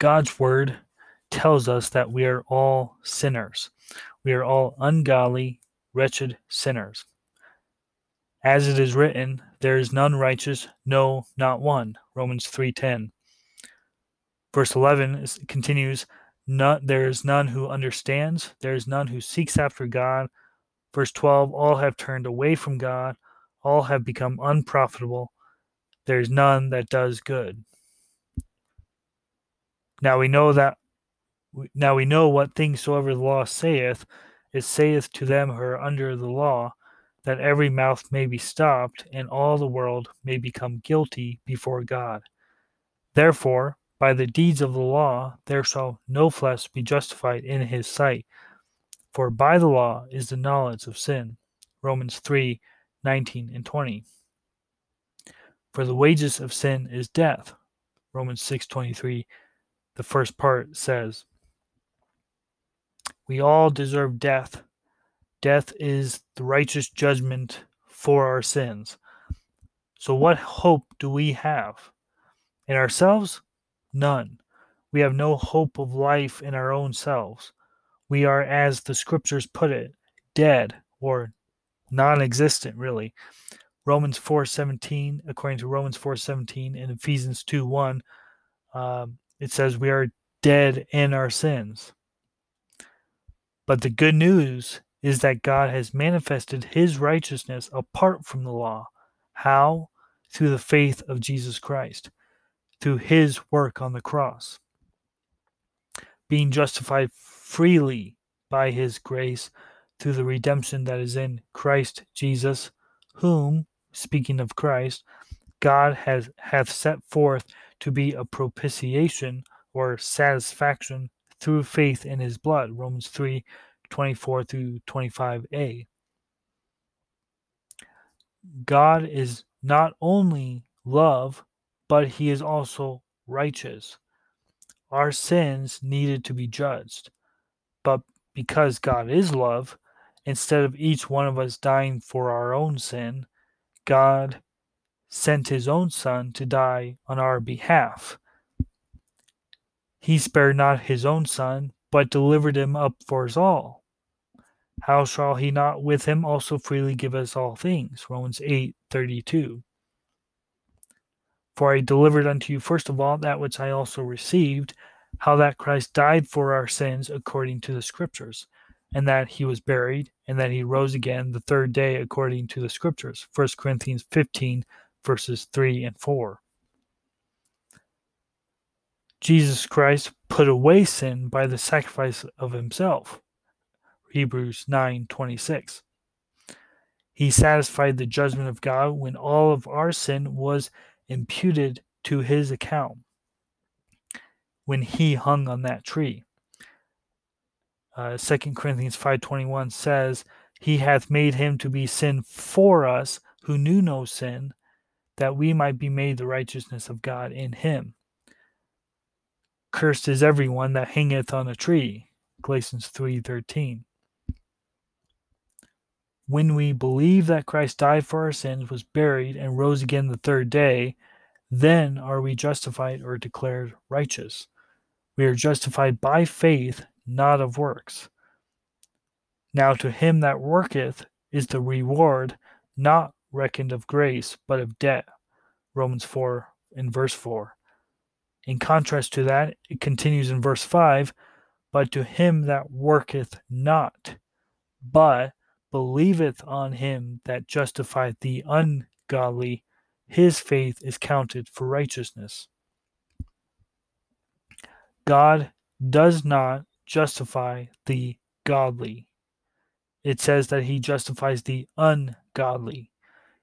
God's word tells us that we are all sinners. We are all ungodly, wretched sinners. As it is written, there is none righteous, no, not one. Romans 3:10. Verse 11 continues, there is none who understands, there is none who seeks after God. Verse 12, all have turned away from God, all have become unprofitable. There is none that does good. Now we know that now we know what things soever the law saith, it saith to them who are under the law, that every mouth may be stopped, and all the world may become guilty before God. Therefore, by the deeds of the law, there shall no flesh be justified in his sight. For by the law is the knowledge of sin. Romans 3 19 and 20. For the wages of sin is death. Romans 6 23. The first part says, we all deserve death. Death is the righteous judgment for our sins. So, what hope do we have? In ourselves? None. We have no hope of life in our own selves. We are, as the scriptures put it, dead or non existent, really. Romans 4:17, according to Romans 4:17 and Ephesians 2:1, um, it says we are dead in our sins. But the good news is that God has manifested his righteousness apart from the law. How? Through the faith of Jesus Christ, through his work on the cross. Being justified freely by his grace through the redemption that is in Christ Jesus, whom, speaking of Christ, God has hath set forth to be a propitiation or satisfaction through faith in his blood. Romans 3 24 through 25a. God is not only love, but he is also righteous. Our sins needed to be judged. But because God is love, instead of each one of us dying for our own sin, God sent his own Son to die on our behalf he spared not his own son, but delivered him up for us all. How shall he not with him also freely give us all things? Romans 8 32. For I delivered unto you first of all that which I also received, how that Christ died for our sins according to the Scriptures, and that he was buried, and that he rose again the third day according to the Scriptures. 1 Corinthians 15, verses 3 and 4. Jesus Christ put away sin by the sacrifice of himself. Hebrews 9:26. He satisfied the judgment of God when all of our sin was imputed to his account when he hung on that tree. Uh, 2 Corinthians 5:21 says, "He hath made him to be sin for us who knew no sin, that we might be made the righteousness of God in him." Cursed is everyone that hangeth on a tree. Galatians 3:13. When we believe that Christ died for our sins, was buried, and rose again the third day, then are we justified or declared righteous. We are justified by faith, not of works. Now to him that worketh is the reward not reckoned of grace, but of debt. Romans 4 in verse 4. In contrast to that, it continues in verse 5 But to him that worketh not, but believeth on him that justifieth the ungodly, his faith is counted for righteousness. God does not justify the godly. It says that he justifies the ungodly.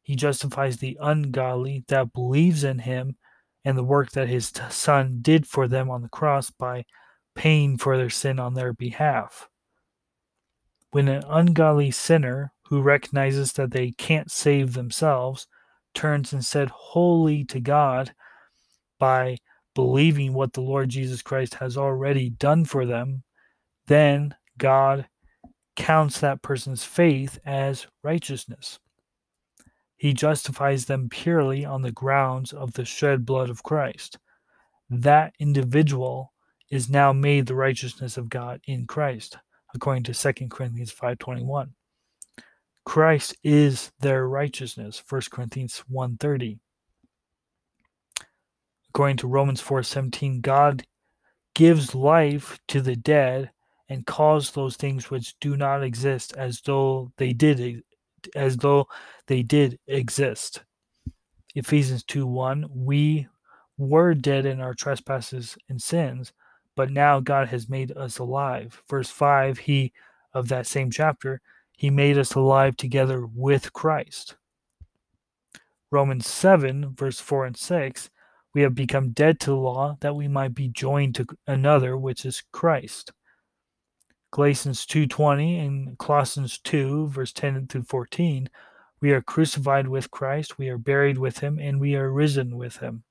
He justifies the ungodly that believes in him and the work that his son did for them on the cross by paying for their sin on their behalf. When an ungodly sinner who recognizes that they can't save themselves turns instead wholly to God by believing what the Lord Jesus Christ has already done for them, then God counts that person's faith as righteousness. He justifies them purely on the grounds of the shed blood of Christ. That individual is now made the righteousness of God in Christ, according to 2 Corinthians 5:21. Christ is their righteousness, 1 Corinthians 1:30. According to Romans 4:17, God gives life to the dead and calls those things which do not exist as though they did as though they did exist. Ephesians 2 1, we were dead in our trespasses and sins, but now God has made us alive. Verse 5, he of that same chapter, he made us alive together with Christ. Romans 7, verse 4 and 6, we have become dead to the law that we might be joined to another, which is Christ. Galatians 2:20 and Colossians 2 verse 10 through 14 we are crucified with Christ we are buried with him and we are risen with him.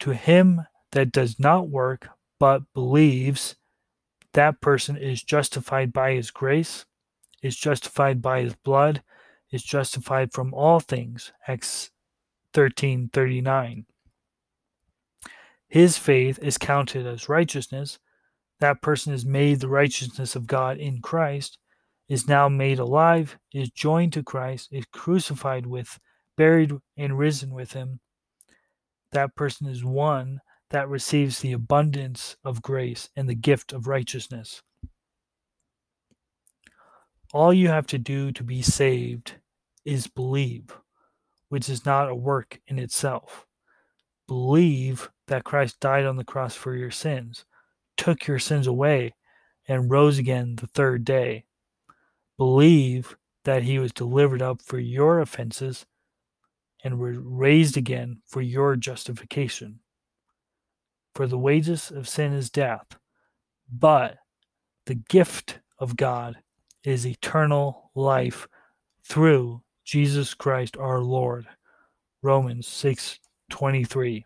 To him that does not work but believes that person is justified by his grace is justified by his blood is justified from all things Acts 13:39 his faith is counted as righteousness that person is made the righteousness of God in Christ, is now made alive, is joined to Christ, is crucified with, buried, and risen with him. That person is one that receives the abundance of grace and the gift of righteousness. All you have to do to be saved is believe, which is not a work in itself. Believe that Christ died on the cross for your sins took your sins away and rose again the third day. Believe that he was delivered up for your offenses and was raised again for your justification. For the wages of sin is death, but the gift of God is eternal life through Jesus Christ our Lord. Romans 6:23